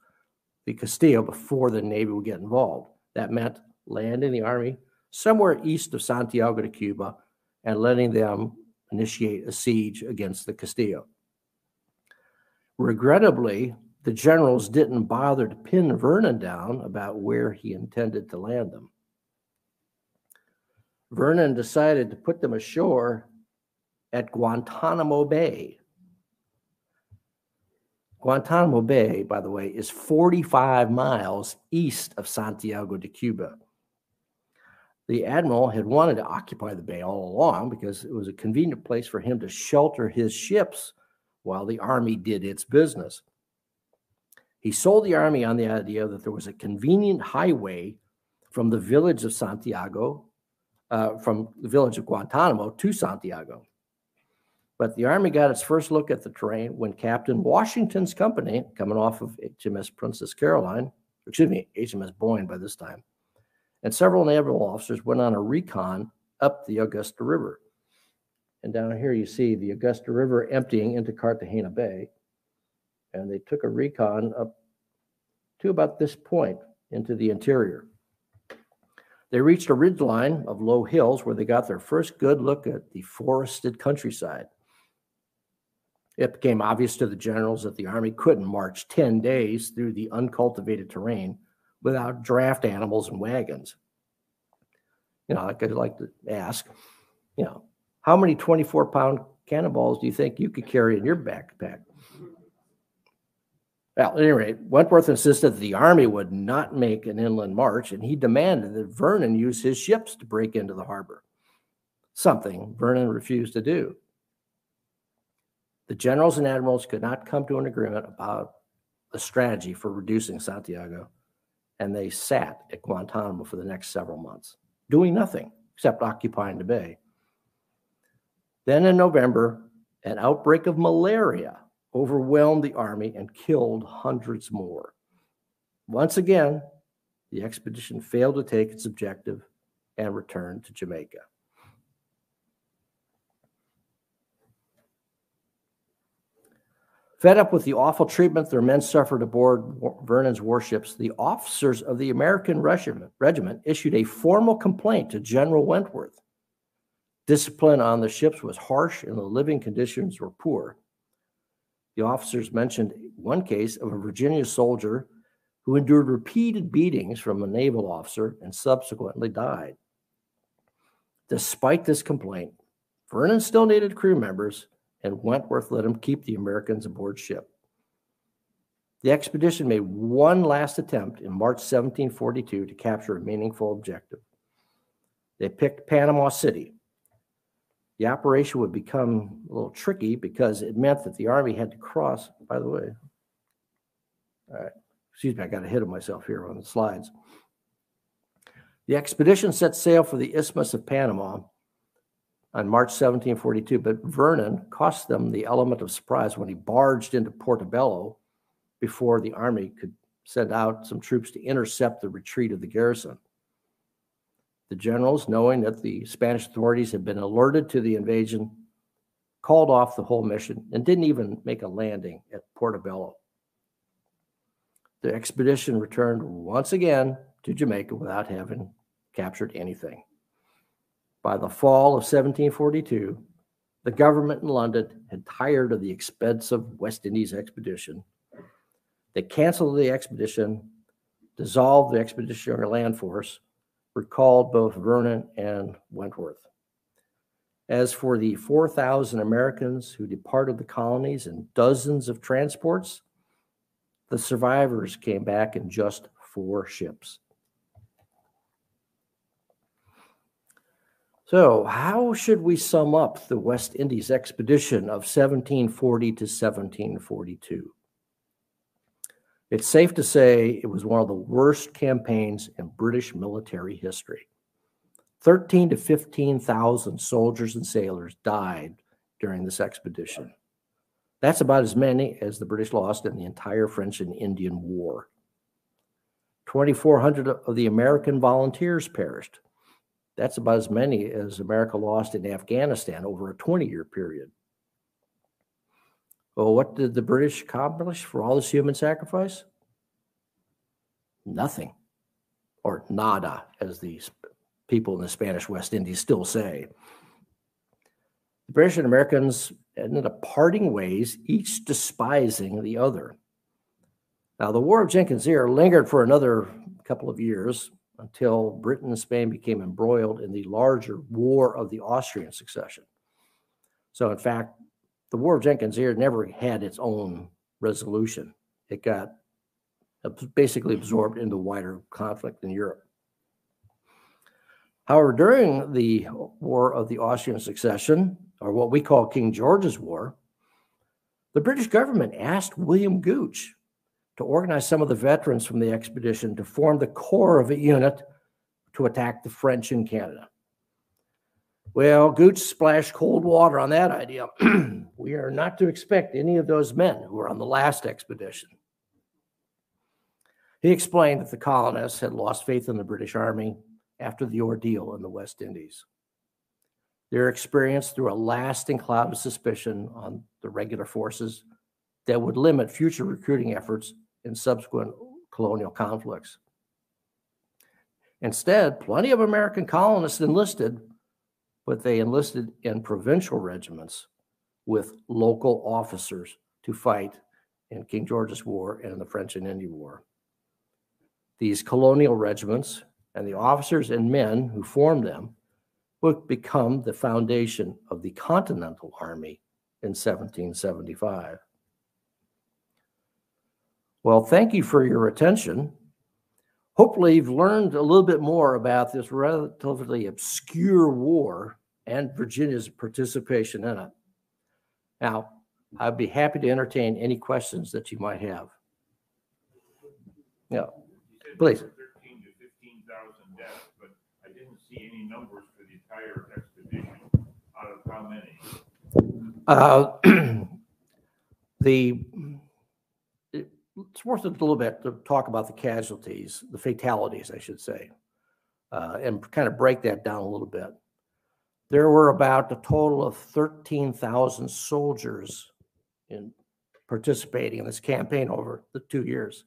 the castillo before the navy would get involved. That meant landing the army somewhere east of Santiago de Cuba and letting them initiate a siege against the castillo. Regrettably, the generals didn't bother to pin Vernon down about where he intended to land them. Vernon decided to put them ashore at Guantanamo Bay. Guantanamo Bay, by the way, is 45 miles east of Santiago de Cuba. The admiral had wanted to occupy the bay all along because it was a convenient place for him to shelter his ships while the army did its business. He sold the army on the idea that there was a convenient highway from the village of Santiago, uh, from the village of Guantanamo to Santiago. But the army got its first look at the terrain when Captain hmm. Washington's company, coming off of HMS Princess Caroline, excuse me, HMS Boyne by this time, and several naval officers went on a recon up the Augusta River. And down here you see the Augusta River emptying into Cartagena Bay. And they took a recon up to about this point into the interior. They reached a ridgeline of low hills where they got their first good look at the forested countryside. It became obvious to the generals that the army couldn't march 10 days through the uncultivated terrain without draft animals and wagons. You know, I could like to ask, you know, how many 24 pound cannonballs do you think you could carry in your backpack? Well, at any rate, Wentworth insisted that the army would not make an inland march, and he demanded that Vernon use his ships to break into the harbor, something Vernon refused to do. The generals and admirals could not come to an agreement about the strategy for reducing Santiago, and they sat at Guantanamo for the next several months, doing nothing except occupying the bay. Then in November, an outbreak of malaria overwhelmed the army and killed hundreds more. Once again, the expedition failed to take its objective and returned to Jamaica. Fed up with the awful treatment their men suffered aboard Vernon's warships, the officers of the American regiment, issued a formal complaint to General Wentworth. Discipline on the ships was harsh and the living conditions were poor. The officers mentioned one case of a Virginia soldier who endured repeated beatings from a naval officer and subsequently died. Despite this complaint, Vernon still needed crew members, and Wentworth let him keep the Americans aboard ship. The expedition made one last attempt in March 1742 to capture a meaningful objective. They picked Panama City, the operation would become a little tricky because it meant that the Army had to cross, by the way. All right, excuse me, I got ahead of myself here on the slides. The expedition set sail for the Isthmus of Panama on March 1742, but Vernon cost them the element of surprise when he barged into Portobello before the army could send out some troops to intercept the retreat of the garrison. The generals, knowing that the Spanish authorities had been alerted to the invasion, called off the whole mission and didn't even make a landing at Portobello. The expedition returned once again to Jamaica without having captured anything. By the fall of 1742, the government in London had tired of the expensive West Indies expedition. They canceled the expedition, dissolved the Expeditionary Land Force, recalled both Vernon and Wentworth. As for the 4,000 Americans who departed the colonies in dozens of transports, the survivors came back in just four ships. So, how should we sum up the West Indies expedition of 1740 to 1742? It's safe to say it was one of the worst campaigns in British military history. 13 to 15,000 soldiers and sailors died during this expedition. That's about as many as the British lost in the entire French and Indian War. 2,400 of the American volunteers perished. That's about as many as America lost in Afghanistan over a 20 year period. Well, what did the British accomplish for all this human sacrifice? Nothing, or nada, as these people in the Spanish West Indies still say. The British and Americans ended up parting ways, each despising the other. Now, the War of Jenkins Ear lingered for another couple of years until Britain and Spain became embroiled in the larger War of the Austrian Succession. So, in fact, the War of Jenkins Ear never had its own resolution. It got basically absorbed into wider conflict in Europe. However, during the War of the Austrian Succession, or what we call King George's War, the British government asked William Gooch to organize some of the veterans from the expedition to form the core of a unit to attack the French in Canada. Well, Gooch splashed cold water on that idea. we are not to expect any of those men who were on the last expedition. He explained that the colonists had lost faith in the British Army after the ordeal in the West Indies. Their experience threw a lasting cloud of suspicion on the regular forces that would limit future recruiting efforts in subsequent colonial conflicts. Instead, plenty of American colonists enlisted, but they enlisted in provincial regiments with local officers to fight in King George's War and in the French and Indian War. These colonial regiments and the officers and men who formed them would become the foundation of the Continental Army in 1775. Well, thank you for your attention. Hopefully, you've learned a little bit more about this relatively obscure war and Virginia's participation in it. Now, I'd be happy to entertain any questions that you might have. Yeah, please. 13 to 15,000 deaths, but I didn't see any numbers for the entire expedition. Out of how many? Uh, the it's worth it a little bit to talk about the casualties, the fatalities, I should say, uh, and kind of break that down a little bit. There were about a total of 13,000 soldiers in participating in this campaign over the two years.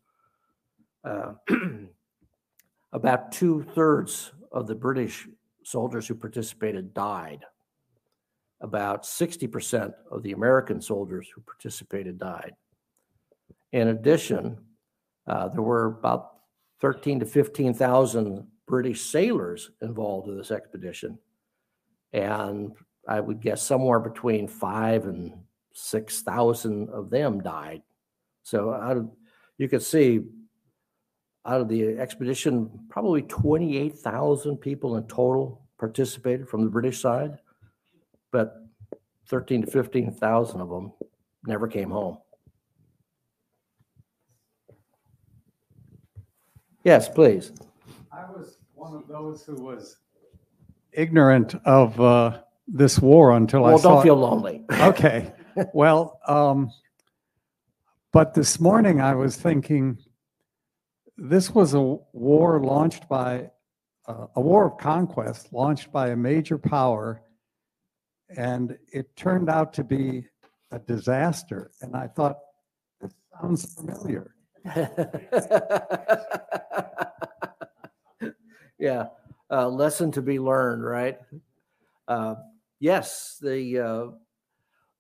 Uh, about two thirds of the British soldiers who participated died. About 60% of the American soldiers who participated died. In addition, uh, there were about 13 to 15,000 British sailors involved in this expedition. And I would guess somewhere between five and 6,000 of them died. So out of, you could see out of the expedition, probably 28,000 people in total participated from the British side, but 13 to 15,000 of them never came home. Yes, please. I was one of those who was ignorant of uh, this war until I Well, saw. don't feel lonely. Okay, well, um, but this morning I was thinking, this was a war launched by, uh, a war of conquest launched by a major power. And it turned out to be a disaster. And I thought, this sounds familiar. yeah, uh, lesson to be learned, right? Uh, yes, the uh,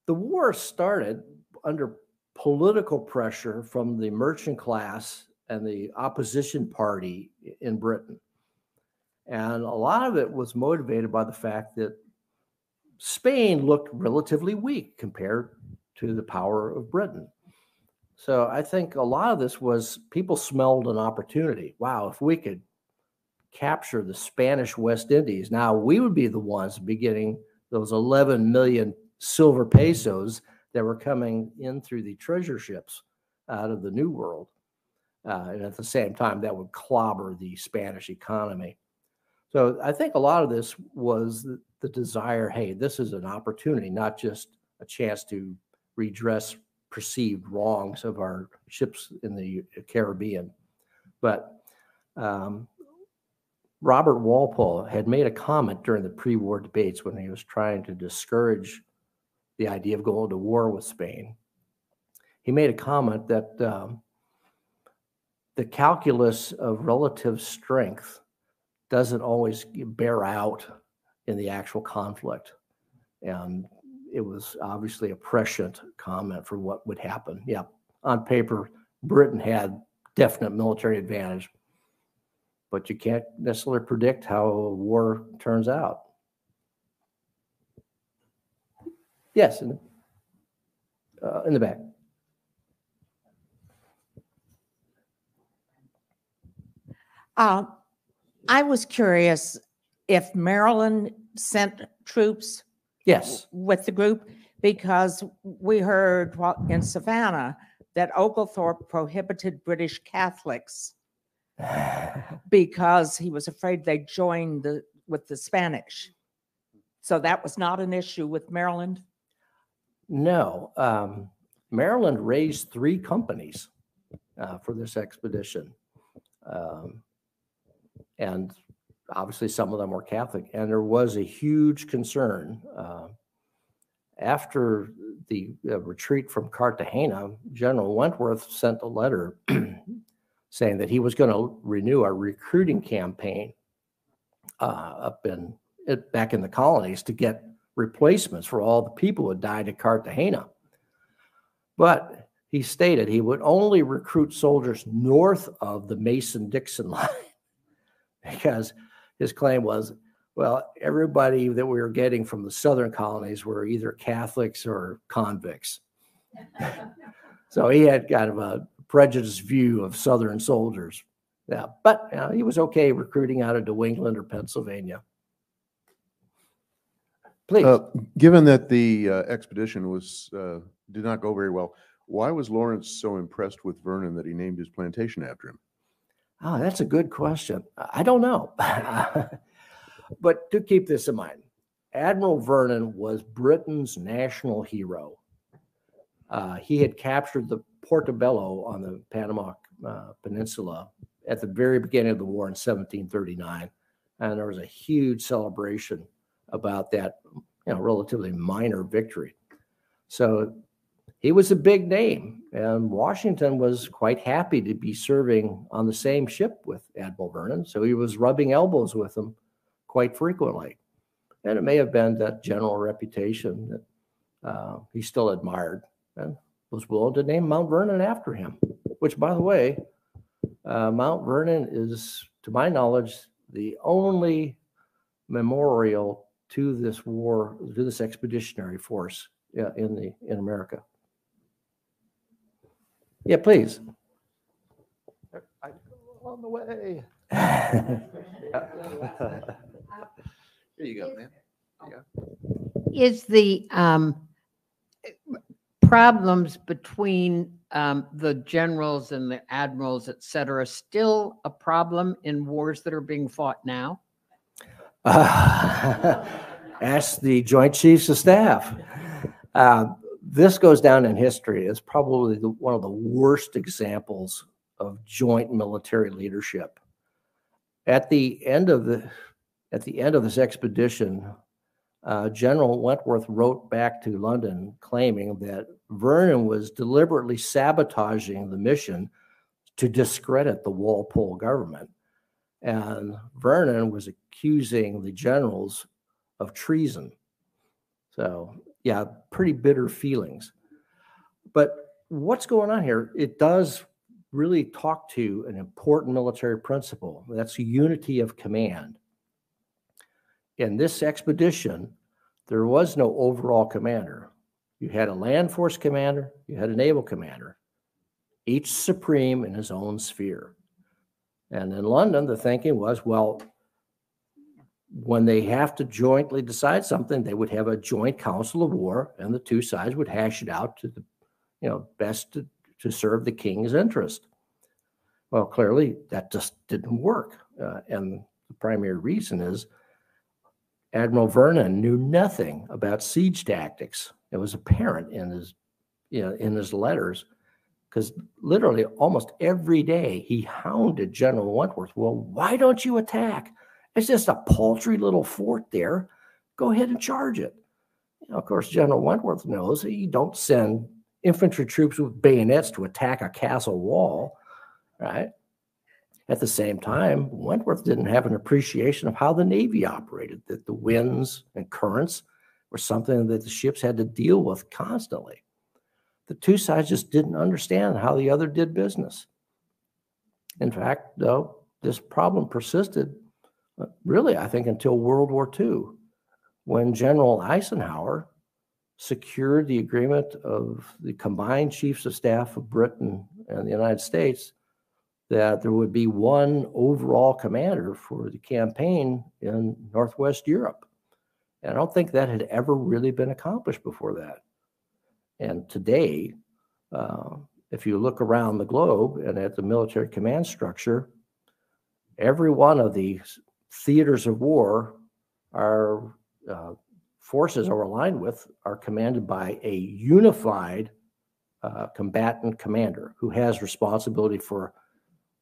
the war started under political pressure from the merchant class and the opposition party in Britain, and a lot of it was motivated by the fact that Spain looked relatively weak compared to the power of Britain. So I think a lot of this was people smelled an opportunity. Wow, if we could capture the Spanish West Indies, now we would be the ones beginning those 11 million silver pesos that were coming in through the treasure ships out of the New World. Uh, and at the same time, that would clobber the Spanish economy. So I think a lot of this was the, the desire hey, this is an opportunity, not just a chance to redress perceived wrongs of our ships in the Caribbean. But um, Robert Walpole had made a comment during the pre war debates when he was trying to discourage the idea of going to war with Spain. He made a comment that um, the calculus of relative strength doesn't always bear out in the actual conflict. And it was obviously a prescient comment for what would happen. Yeah, on paper, Britain had definite military advantage, but you can't necessarily predict how a war turns out. Yes, in the, uh, in the back. Uh, I was curious if Maryland sent troops Yes. with the group because we heard while- in Savannah that Oglethorpe prohibited British Catholics because he was afraid they'd join the with the Spanish. So that was not an issue with Maryland. No, um, Maryland raised three companies uh, for this expedition. Um, and obviously, some of them were Catholic. And there was a huge concern. Uh, after the uh, retreat from Cartagena, General Wentworth sent a letter saying that he was going to renew a recruiting campaign uh, up in it, back in the colonies to get replacements for all the people who had died at Cartagena. But he stated he would only recruit soldiers north of the Mason Dixon line because his claim was well, everybody that we were getting from the southern colonies were either Catholics or convicts. so he had kind of a prejudiced view of southern soldiers. Yeah, but you know, he was okay recruiting out of New England or Pennsylvania. Please. Uh, Given that the uh, expedition was, uh, did not go very well, why was Lawrence so impressed with Vernon that he named his plantation after him? Oh, that's a good question. I don't know. but to keep this in mind, Admiral Vernon was Britain's national hero. Uh, he had captured the Portobello on the Panama uh, Peninsula at the very beginning of the war in 1739. And there was a huge celebration about that, you know, relatively minor victory. So he was a big name, and Washington was quite happy to be serving on the same ship with Admiral Vernon. So he was rubbing elbows with him quite frequently. And it may have been that general reputation that uh, he still admired and was willing to name Mount Vernon after him, which, by the way, uh, Mount Vernon is, to my knowledge, the only memorial to this war, to this expeditionary force yeah, in the in America. Yeah, please. I go on the way. Here you go, man. Is the um, problems between um, the generals and the admirals, et cetera, still a problem in wars that are being fought now? Uh, ask the Joint Chiefs of Staff. Uh, this goes down in history as probably the, one of the worst examples of joint military leadership. At the end of the at the end of this expedition, uh, General Wentworth wrote back to London claiming that Vernon was deliberately sabotaging the mission to discredit the Walpole government. And Vernon was accusing the generals of treason. So, yeah, pretty bitter feelings. But what's going on here? It does really talk to an important military principle that's unity of command in this expedition, there was no overall commander. You had a land force commander, you had a naval commander, each supreme in his own sphere. And in London, the thinking was well, when they have to jointly decide something, they would have a joint council of war, and the two sides would hash it out to the, you know, best to, to serve the king's interest. Well, clearly that just didn't work. Uh, and the primary reason is Admiral Vernon knew nothing about siege tactics. It was apparent in his, you know, in his letters, because literally almost every day he hounded General Wentworth. Well, why don't you attack? It's just a paltry little fort there. Go ahead and charge it. You know, of course, General Wentworth knows that you don't send infantry troops with bayonets to attack a castle wall, right? At the same time, Wentworth didn't have an appreciation of how the Navy operated, that the winds and currents were something that the ships had to deal with constantly. The two sides just didn't understand how the other did business. In fact, though, this problem persisted really, I think, until World War II, when General Eisenhower secured the agreement of the combined chiefs of staff of Britain and the United States that there would be one overall commander for the campaign in Northwest Europe. And I don't think that had ever really been accomplished before that. And today, uh, if you look around the globe and at the military command structure, every one of the theaters of war our uh, forces are aligned with are commanded by a unified uh, combatant commander who has responsibility for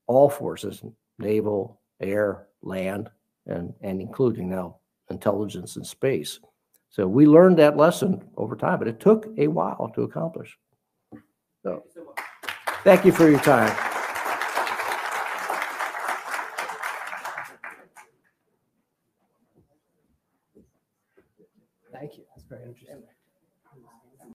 all forces, naval, air, land, and, and including now intelligence and space. So we learned that lesson over time, but it took a while to accomplish. So, thank you for your time. Thank you. That's very interesting.